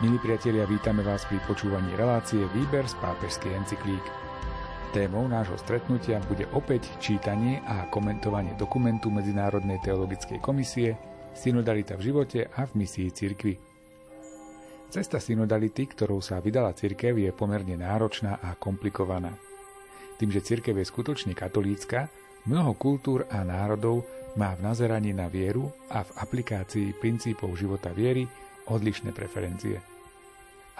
Milí priatelia, vítame vás pri počúvaní relácie Výber z pápežskej encyklík. Témou nášho stretnutia bude opäť čítanie a komentovanie dokumentu Medzinárodnej teologickej komisie Synodalita v živote a v misii cirkvi. Cesta synodality, ktorou sa vydala cirkev, je pomerne náročná a komplikovaná. Tým, že cirkev je skutočne katolícka, mnoho kultúr a národov má v nazeraní na vieru a v aplikácii princípov života viery odlišné preferencie.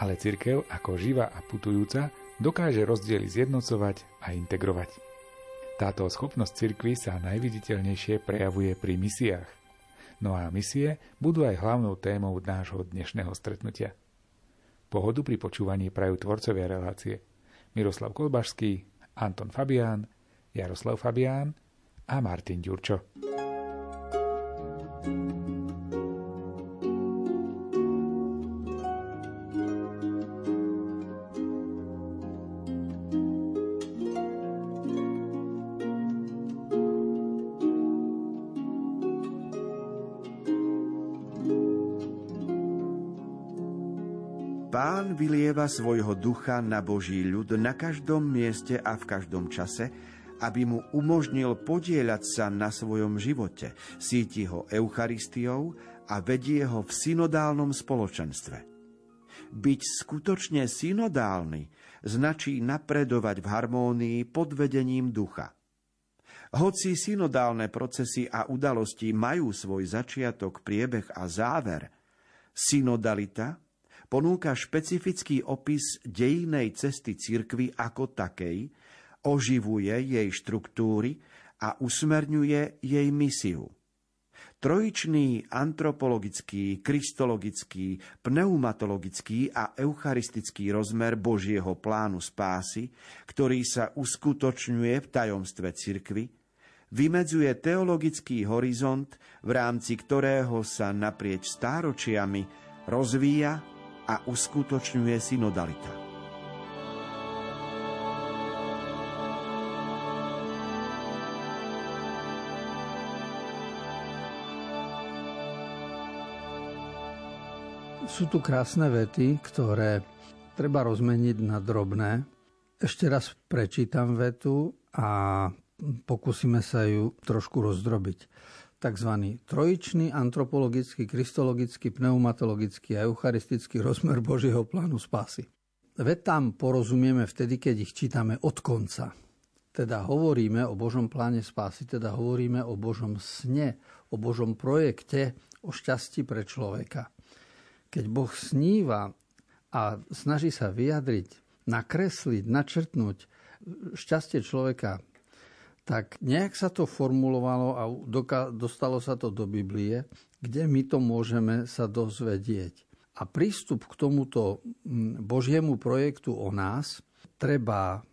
Ale cirkev ako živa a putujúca dokáže rozdiely zjednocovať a integrovať. Táto schopnosť cirkvy sa najviditeľnejšie prejavuje pri misiách. No a misie budú aj hlavnou témou nášho dnešného stretnutia. Pohodu pri počúvaní prajú tvorcovia relácie Miroslav Kolbašský, Anton Fabián, Jaroslav Fabián a Martin Ďurčo. Vylieva svojho ducha na Boží ľud na každom mieste a v každom čase, aby mu umožnil podieľať sa na svojom živote, síti ho Eucharistiou a vedie ho v synodálnom spoločenstve. Byť skutočne synodálny značí napredovať v harmónii pod vedením ducha. Hoci synodálne procesy a udalosti majú svoj začiatok, priebeh a záver, synodalita – ponúka špecifický opis dejnej cesty cirkvy ako takej, oživuje jej štruktúry a usmerňuje jej misiu. Trojičný antropologický, kristologický, pneumatologický a eucharistický rozmer Božieho plánu spásy, ktorý sa uskutočňuje v tajomstve cirkvy, vymedzuje teologický horizont, v rámci ktorého sa naprieč stáročiami rozvíja a uskutočňuje synodalita. Sú tu krásne vety, ktoré treba rozmeniť na drobné. Ešte raz prečítam vetu a pokúsime sa ju trošku rozdrobiť tzv. trojičný antropologický, kristologický, pneumatologický a eucharistický rozmer Božieho plánu spásy. Veď tam porozumieme vtedy, keď ich čítame od konca. Teda hovoríme o Božom pláne spásy, teda hovoríme o Božom sne, o Božom projekte, o šťastí pre človeka. Keď Boh sníva a snaží sa vyjadriť, nakresliť, načrtnúť šťastie človeka tak nejak sa to formulovalo a dostalo sa to do Biblie, kde my to môžeme sa dozvedieť. A prístup k tomuto Božiemu projektu o nás treba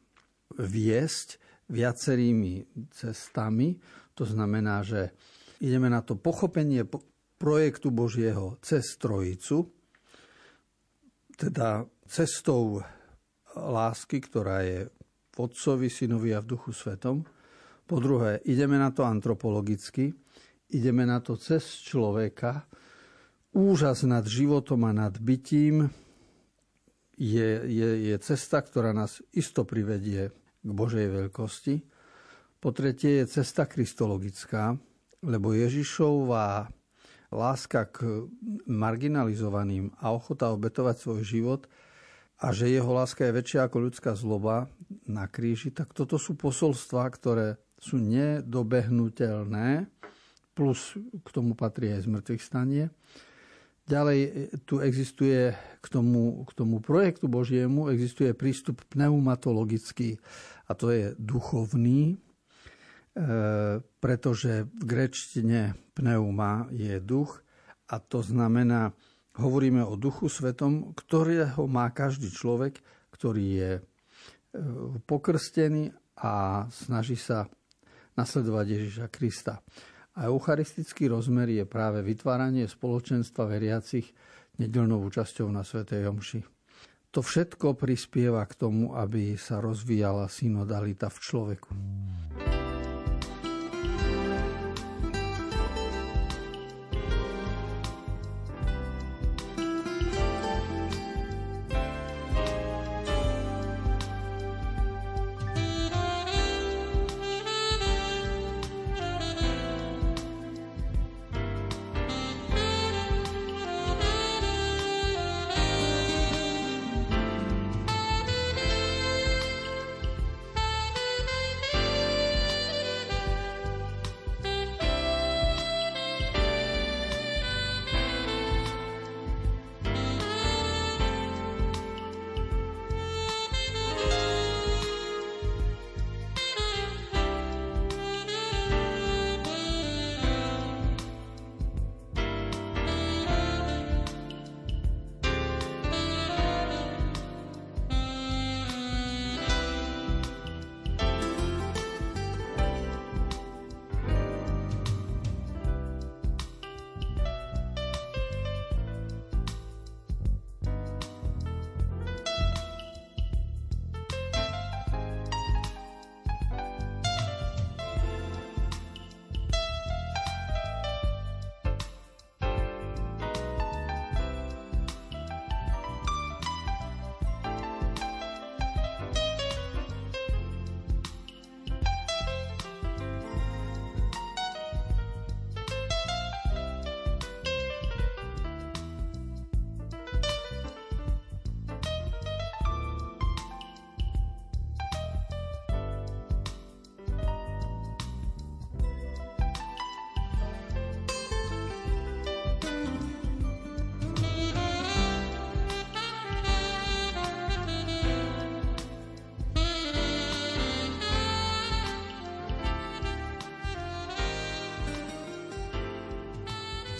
viesť viacerými cestami. To znamená, že ideme na to pochopenie projektu Božieho cez Trojicu, teda cestou lásky, ktorá je v Otcovi, Synovi a v Duchu Svetom, po druhé, ideme na to antropologicky, ideme na to cez človeka. Úžas nad životom a nad bytím je, je, je cesta, ktorá nás isto privedie k Božej veľkosti. Po tretie je cesta kristologická, lebo Ježišová láska k marginalizovaným a ochota obetovať svoj život a že jeho láska je väčšia ako ľudská zloba na kríži, tak toto sú posolstvá, ktoré sú nedobehnutelné, plus k tomu patrí aj zmrtvých stanie. Ďalej e, tu existuje k tomu, k tomu projektu Božiemu existuje prístup pneumatologický a to je duchovný, e, pretože v grečtine pneuma je duch a to znamená, hovoríme o duchu svetom, ktorého má každý človek, ktorý je e, pokrstený a snaží sa nasledovať Ježiša Krista. A eucharistický rozmer je práve vytváranie spoločenstva veriacich nedelnou účasťou na Svetej Omši. To všetko prispieva k tomu, aby sa rozvíjala synodalita v človeku.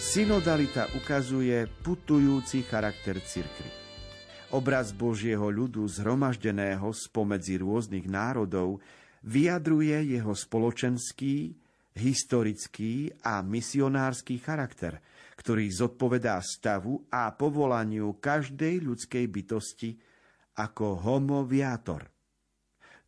Synodalita ukazuje putujúci charakter cirkvy. Obraz Božieho ľudu zhromaždeného spomedzi rôznych národov vyjadruje jeho spoločenský, historický a misionársky charakter, ktorý zodpovedá stavu a povolaniu každej ľudskej bytosti ako homo viator.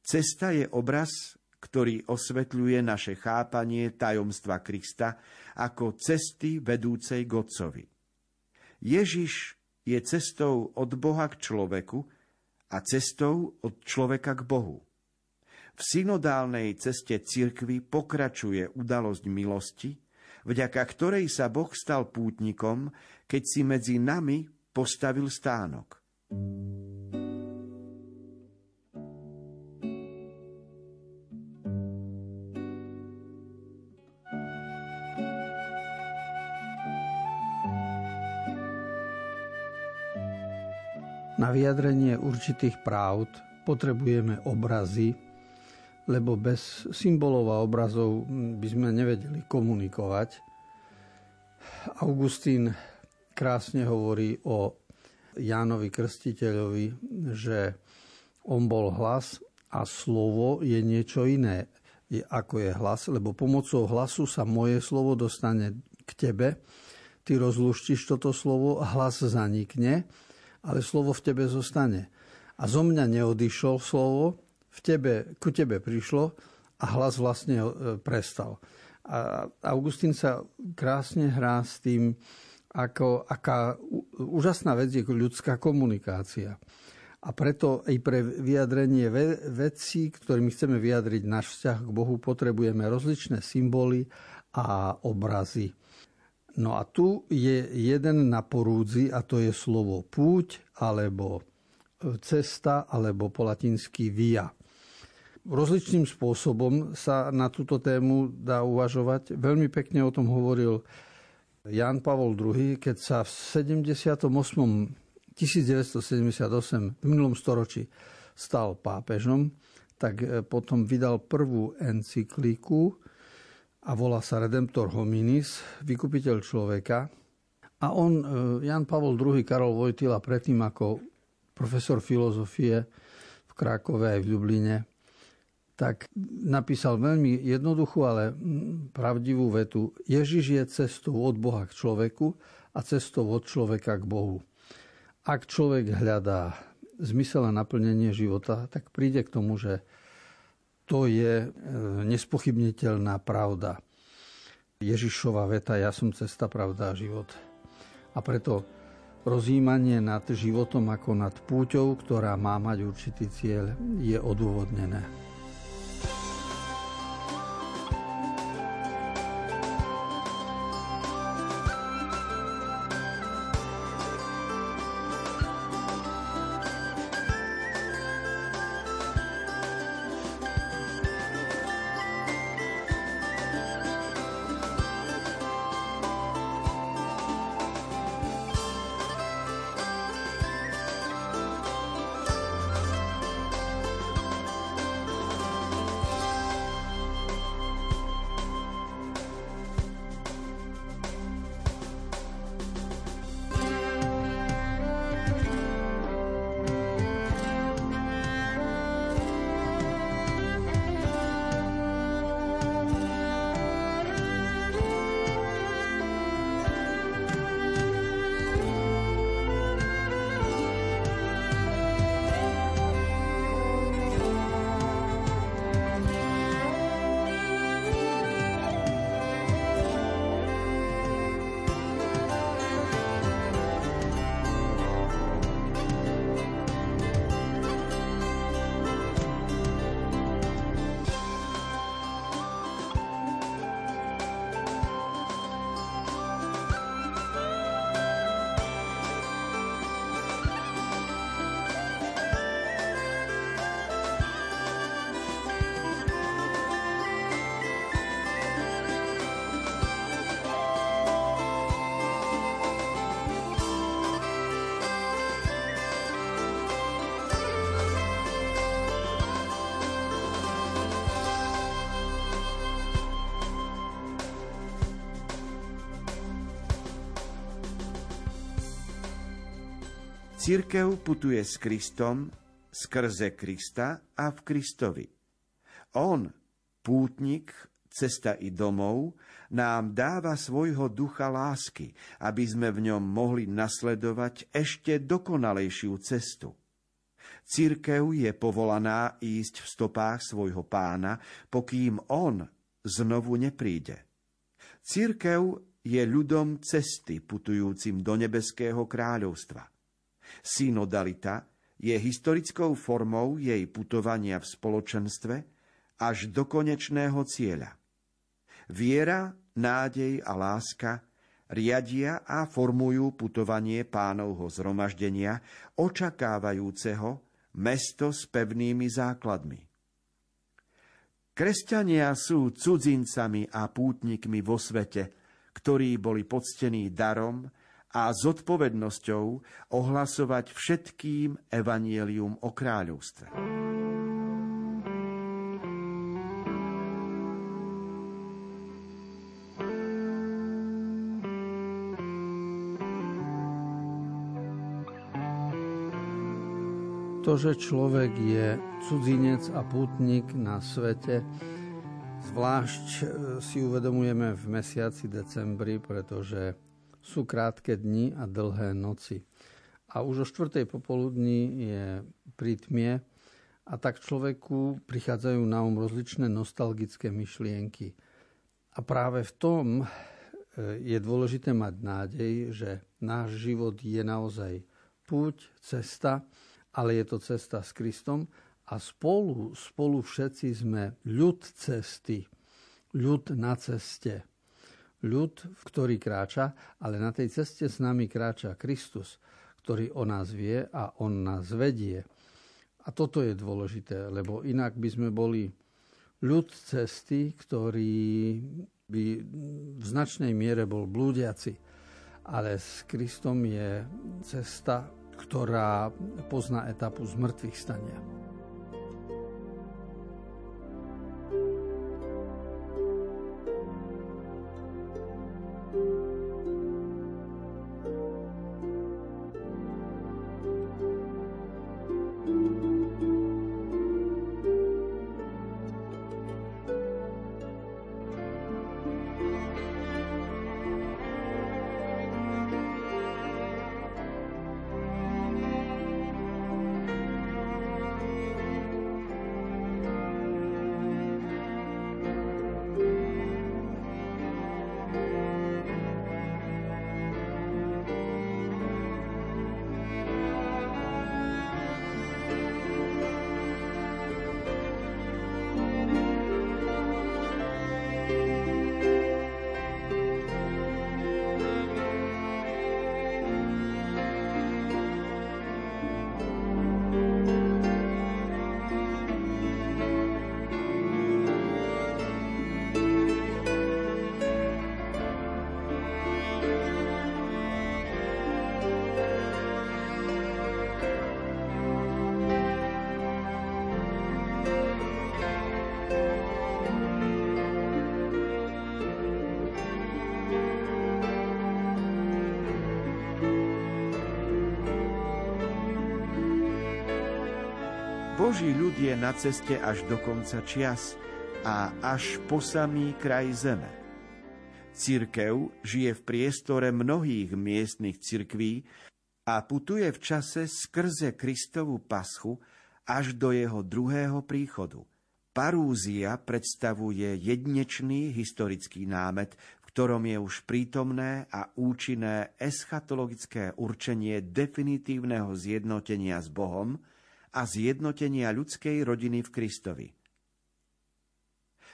Cesta je obraz, ktorý osvetľuje naše chápanie tajomstva Krista ako cesty vedúcej k Otcovi. Ježiš je cestou od Boha k človeku a cestou od človeka k Bohu. V synodálnej ceste cirkvy pokračuje udalosť milosti, vďaka ktorej sa Boh stal pútnikom, keď si medzi nami postavil stánok. Na vyjadrenie určitých práv potrebujeme obrazy, lebo bez symbolov a obrazov by sme nevedeli komunikovať. Augustín krásne hovorí o Jánovi Krstiteľovi, že on bol hlas a slovo je niečo iné, ako je hlas, lebo pomocou hlasu sa moje slovo dostane k tebe, ty rozluštíš toto slovo, hlas zanikne ale slovo v tebe zostane. A zo mňa neodišlo slovo, v tebe, ku tebe prišlo a hlas vlastne e, prestal. A Augustín sa krásne hrá s tým, ako, aká úžasná vec je ľudská komunikácia. A preto aj pre vyjadrenie vecí, ktorými chceme vyjadriť náš vzťah k Bohu, potrebujeme rozličné symboly a obrazy. No a tu je jeden na porúdzi a to je slovo púť alebo e, cesta alebo po latinsky via. Rozličným spôsobom sa na túto tému dá uvažovať. Veľmi pekne o tom hovoril Jan Pavol II, keď sa v 78. 1978 v minulom storočí stal pápežom, tak e, potom vydal prvú encyklíku a volá sa Redemptor hominis, vykupiteľ človeka. A on, e, Jan Pavol II, Karol Vojtila, predtým ako profesor filozofie v Krakove aj v Ljubline, tak napísal veľmi jednoduchú, ale pravdivú vetu. Ježiš je cestou od Boha k človeku a cestou od človeka k Bohu. Ak človek hľadá zmysel a naplnenie života, tak príde k tomu, že to je e, nespochybniteľná pravda. Ježišova veta, ja som cesta, pravda a život. A preto rozjímanie nad životom ako nad púťou, ktorá má mať určitý cieľ, je odôvodnené. Církev putuje s Kristom, skrze Krista a v Kristovi. On, pútnik, cesta i domov, nám dáva svojho ducha lásky, aby sme v ňom mohli nasledovať ešte dokonalejšiu cestu. Církev je povolaná ísť v stopách svojho pána, pokým on znovu nepríde. Církev je ľudom cesty putujúcim do nebeského kráľovstva. Synodalita je historickou formou jej putovania v spoločenstve až do konečného cieľa. Viera, nádej a láska riadia a formujú putovanie pánovho zhromaždenia, očakávajúceho mesto s pevnými základmi. Kresťania sú cudzincami a pútnikmi vo svete, ktorí boli poctení darom a zodpovednosťou ohlasovať všetkým evanielium o kráľovstve. To, že človek je cudzinec a pútnik na svete, zvlášť e, si uvedomujeme v mesiaci decembri, pretože sú krátke dni a dlhé noci. A už o štvrtej popoludní je pri tmie a tak človeku prichádzajú na um rozličné nostalgické myšlienky. A práve v tom e, je dôležité mať nádej, že náš život je naozaj púť, cesta, ale je to cesta s Kristom a spolu, spolu všetci sme ľud cesty, ľud na ceste. Ľud, ktorý kráča, ale na tej ceste s nami kráča Kristus, ktorý o nás vie a on nás vedie. A toto je dôležité, lebo inak by sme boli ľud cesty, ktorý by v značnej miere bol blúdiaci. Ale s Kristom je cesta ktorá pozná etapu zmrtvých stania. Boží ľud je na ceste až do konca čias a až po samý kraj zeme. Cirkev žije v priestore mnohých miestnych cirkví a putuje v čase skrze Kristovu paschu až do jeho druhého príchodu. Parúzia predstavuje jednečný historický námet, v ktorom je už prítomné a účinné eschatologické určenie definitívneho zjednotenia s Bohom – a zjednotenia ľudskej rodiny v Kristovi.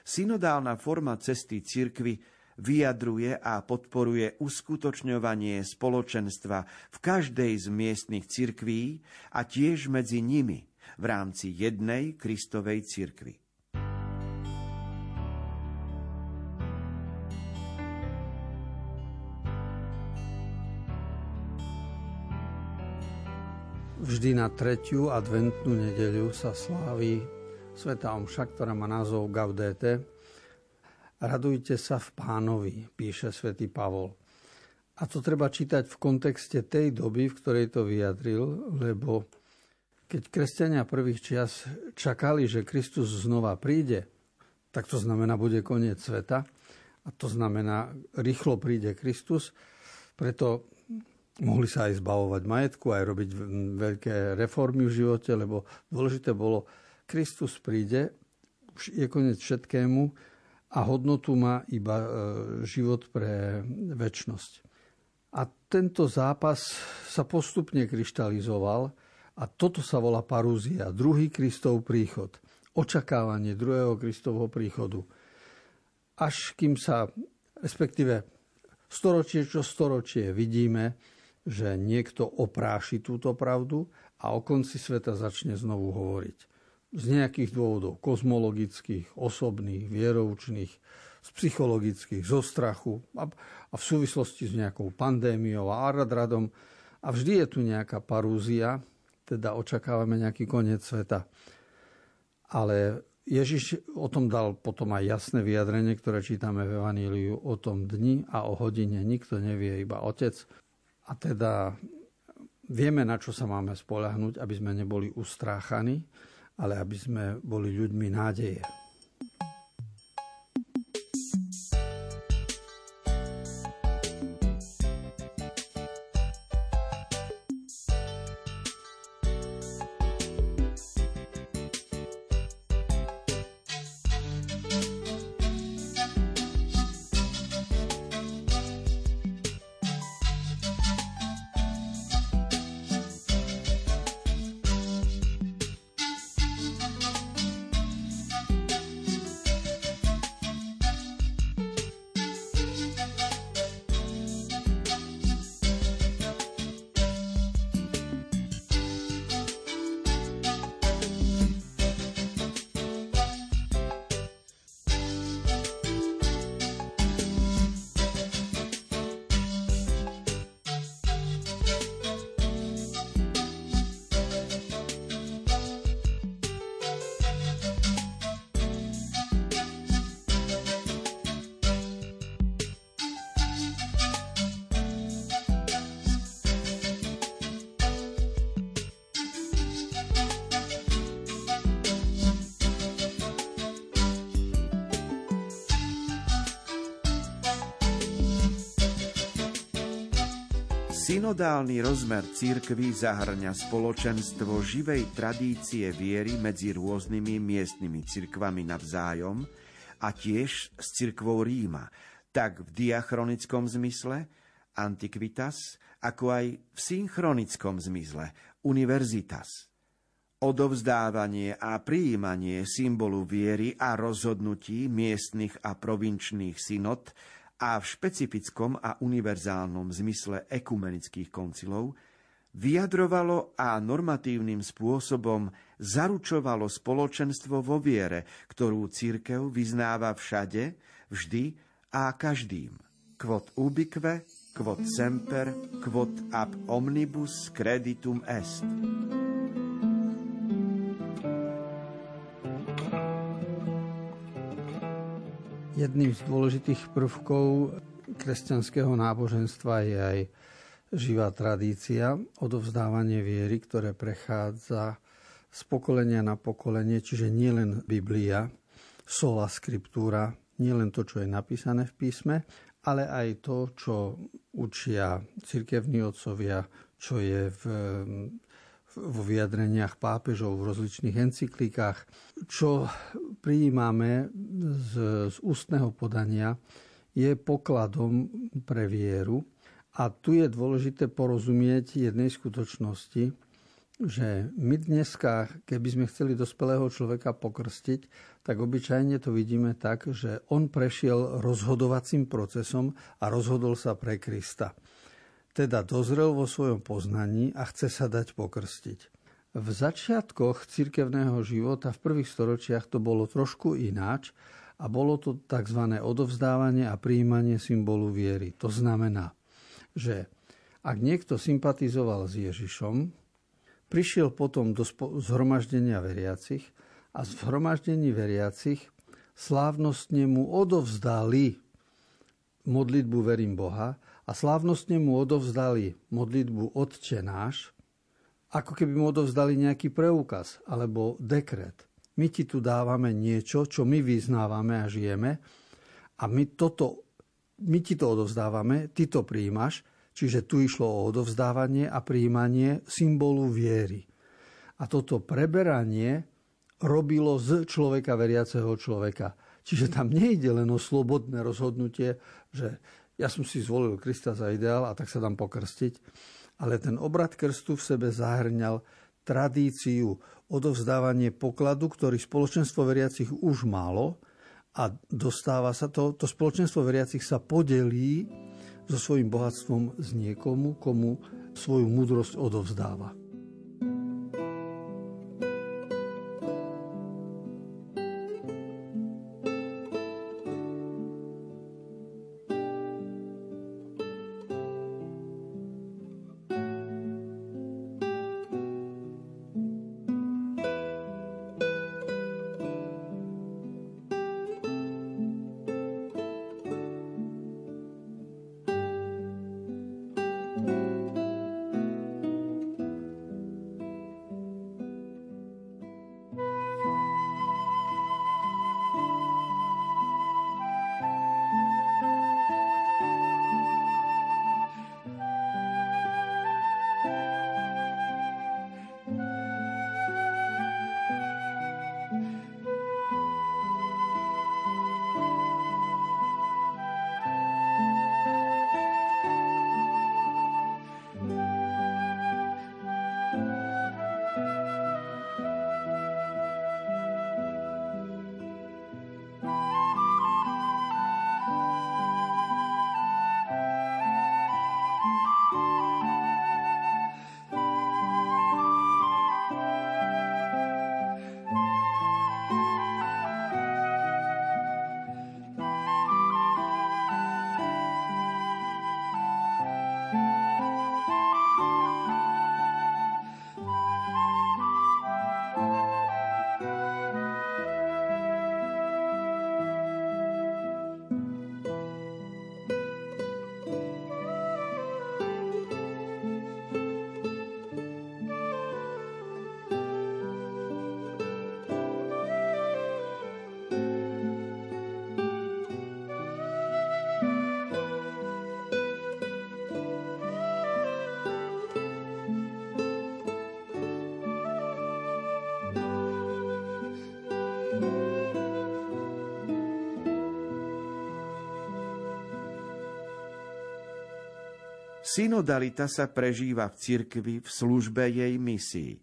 Synodálna forma cesty cirkvy vyjadruje a podporuje uskutočňovanie spoločenstva v každej z miestnych cirkví a tiež medzi nimi v rámci jednej Kristovej cirkvy. Vždy na tretiu adventnú nedeľu sa slávi Sveta Omša, ktorá má názov Gaudete. Radujte sa v pánovi, píše svätý Pavol. A to treba čítať v kontexte tej doby, v ktorej to vyjadril, lebo keď kresťania prvých čias čakali, že Kristus znova príde, tak to znamená, bude koniec sveta. A to znamená, rýchlo príde Kristus. Preto mohli sa aj zbavovať majetku, aj robiť veľké reformy v živote, lebo dôležité bolo, Kristus príde, je koniec všetkému a hodnotu má iba e, život pre väčnosť. A tento zápas sa postupne kryštalizoval a toto sa volá parúzia, druhý Kristov príchod, očakávanie druhého Kristovho príchodu. Až kým sa, respektíve storočie čo storočie vidíme, že niekto opráši túto pravdu a o konci sveta začne znovu hovoriť. Z nejakých dôvodov, kozmologických, osobných, vieroučných, z psychologických, zo strachu a, a v súvislosti s nejakou pandémiou a aradradom. A vždy je tu nejaká parúzia, teda očakávame nejaký koniec sveta. Ale Ježiš o tom dal potom aj jasné vyjadrenie, ktoré čítame v Evaníliu o tom dni a o hodine. Nikto nevie, iba Otec. A teda vieme, na čo sa máme spolahnuť, aby sme neboli ustráchaní, ale aby sme boli ľuďmi nádeje. Synodálny rozmer církvy zahrňa spoločenstvo živej tradície viery medzi rôznymi miestnymi cirkvami navzájom a tiež s cirkvou Ríma, tak v diachronickom zmysle, antiquitas, ako aj v synchronickom zmysle, univerzitas. Odovzdávanie a prijímanie symbolu viery a rozhodnutí miestnych a provinčných synod – a v špecifickom a univerzálnom zmysle ekumenických koncilov vyjadrovalo a normatívnym spôsobom zaručovalo spoločenstvo vo viere, ktorú církev vyznáva všade, vždy a každým. Quod ubique, quod semper, quod ab omnibus creditum est. Jedným z dôležitých prvkov kresťanského náboženstva je aj živá tradícia, odovzdávanie viery, ktoré prechádza z pokolenia na pokolenie, čiže nielen Biblia, sola scriptura, nielen to, čo je napísané v písme, ale aj to, čo učia cirkevní otcovia, čo je v vo vyjadreniach pápežov v rozličných encyklikách. Čo prijímame z, z ústneho podania, je pokladom pre vieru. A tu je dôležité porozumieť jednej skutočnosti, že my dneska, keby sme chceli dospelého človeka pokrstiť, tak obyčajne to vidíme tak, že on prešiel rozhodovacím procesom a rozhodol sa pre Krista teda dozrel vo svojom poznaní a chce sa dať pokrstiť. V začiatkoch cirkevného života v prvých storočiach to bolo trošku ináč a bolo to tzv. odovzdávanie a príjmanie symbolu viery. To znamená, že ak niekto sympatizoval s Ježišom, prišiel potom do zhromaždenia veriacich a v zhromaždení veriacich slávnostne mu odovzdali modlitbu Verím Boha a slávnostne mu odovzdali modlitbu Otče náš, ako keby mu odovzdali nejaký preukaz alebo dekret. My ti tu dávame niečo, čo my vyznávame a žijeme a my, toto, my ti to odovzdávame, ty to príjmaš, čiže tu išlo o odovzdávanie a príjmanie symbolu viery. A toto preberanie robilo z človeka veriaceho človeka. Čiže tam nejde len o slobodné rozhodnutie, že ja som si zvolil Krista za ideál a tak sa dám pokrstiť, ale ten obrad krstu v sebe zahrňal tradíciu, odovzdávanie pokladu, ktorý spoločenstvo veriacich už malo a dostáva sa to, to spoločenstvo veriacich sa podelí so svojím bohatstvom z niekomu, komu svoju múdrosť odovzdáva. Synodalita sa prežíva v cirkvi v službe jej misii.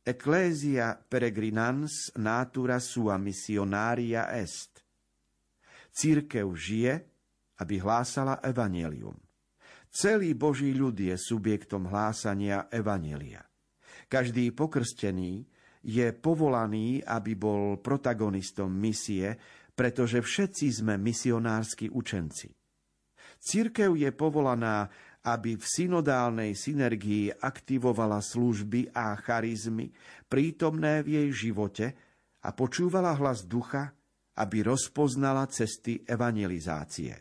Ecclesia peregrinans natura sua missionaria est. Církev žije, aby hlásala evanelium. Celý Boží ľud je subjektom hlásania evanelia. Každý pokrstený je povolaný, aby bol protagonistom misie, pretože všetci sme misionársky učenci. Církev je povolaná aby v synodálnej synergii aktivovala služby a charizmy prítomné v jej živote a počúvala hlas ducha, aby rozpoznala cesty evangelizácie.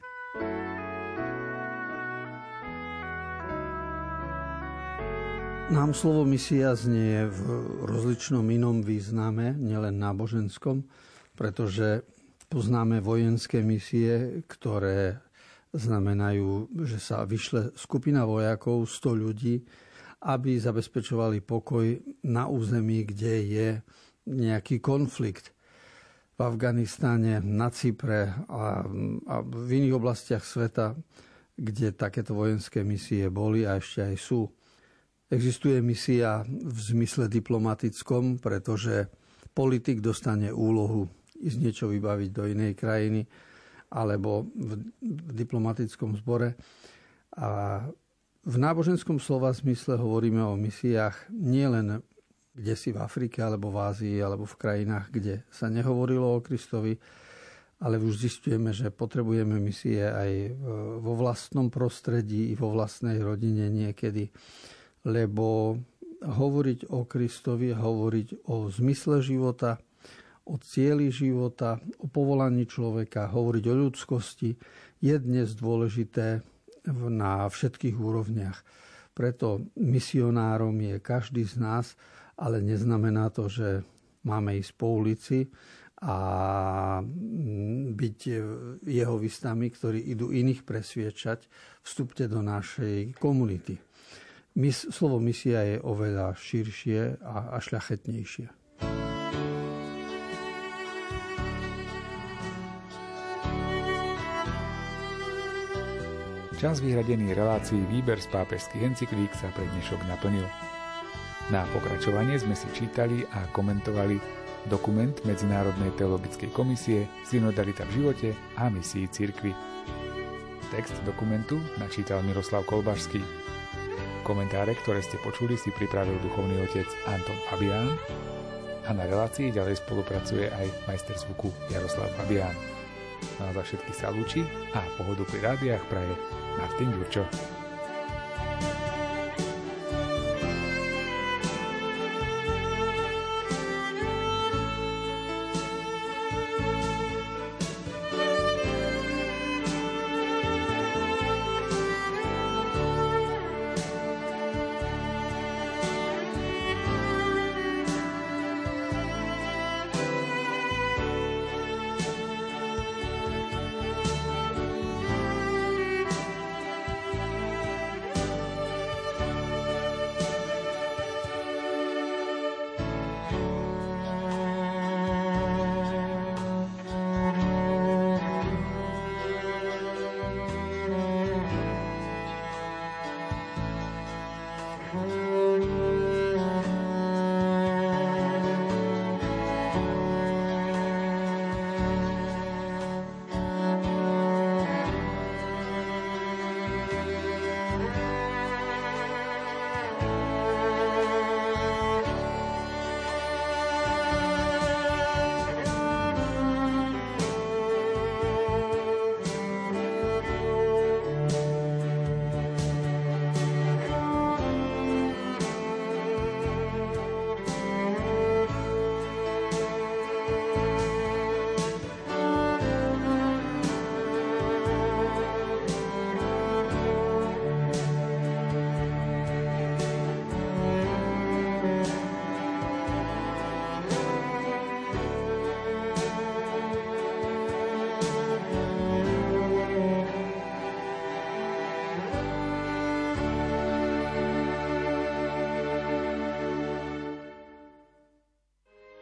Nám slovo misia znie v rozličnom inom význame, nielen náboženskom, pretože poznáme vojenské misie, ktoré znamenajú, že sa vyšle skupina vojakov, 100 ľudí, aby zabezpečovali pokoj na území, kde je nejaký konflikt. V Afganistáne, na Cypre a, a v iných oblastiach sveta, kde takéto vojenské misie boli a ešte aj sú. Existuje misia v zmysle diplomatickom, pretože politik dostane úlohu ísť niečo vybaviť do inej krajiny alebo v, diplomatickom zbore. A v náboženskom slova zmysle hovoríme o misiách nielen kde si v Afrike, alebo v Ázii, alebo v krajinách, kde sa nehovorilo o Kristovi, ale už zistujeme, že potrebujeme misie aj vo vlastnom prostredí, i vo vlastnej rodine niekedy, lebo hovoriť o Kristovi, hovoriť o zmysle života, o cieli života, o povolaní človeka, hovoriť o ľudskosti je dnes dôležité na všetkých úrovniach. Preto misionárom je každý z nás, ale neznamená to, že máme ísť po ulici a byť jeho vystami, ktorí idú iných presviečať, vstupte do našej komunity. Slovo misia je oveľa širšie a šľachetnejšie. Čas vyhradený relácií výber z pápežských encyklík sa pre dnešok naplnil. Na pokračovanie sme si čítali a komentovali dokument Medzinárodnej teologickej komisie Synodalita v živote a misii cirkvy. Text dokumentu načítal Miroslav Kolbašský. Komentáre, ktoré ste počuli, si pripravil duchovný otec Anton Fabián a na relácii ďalej spolupracuje aj majster zvuku Jaroslav Fabián. No a za všetky sa lúči a pohodu pri rádiách praje Martin Ďurčo.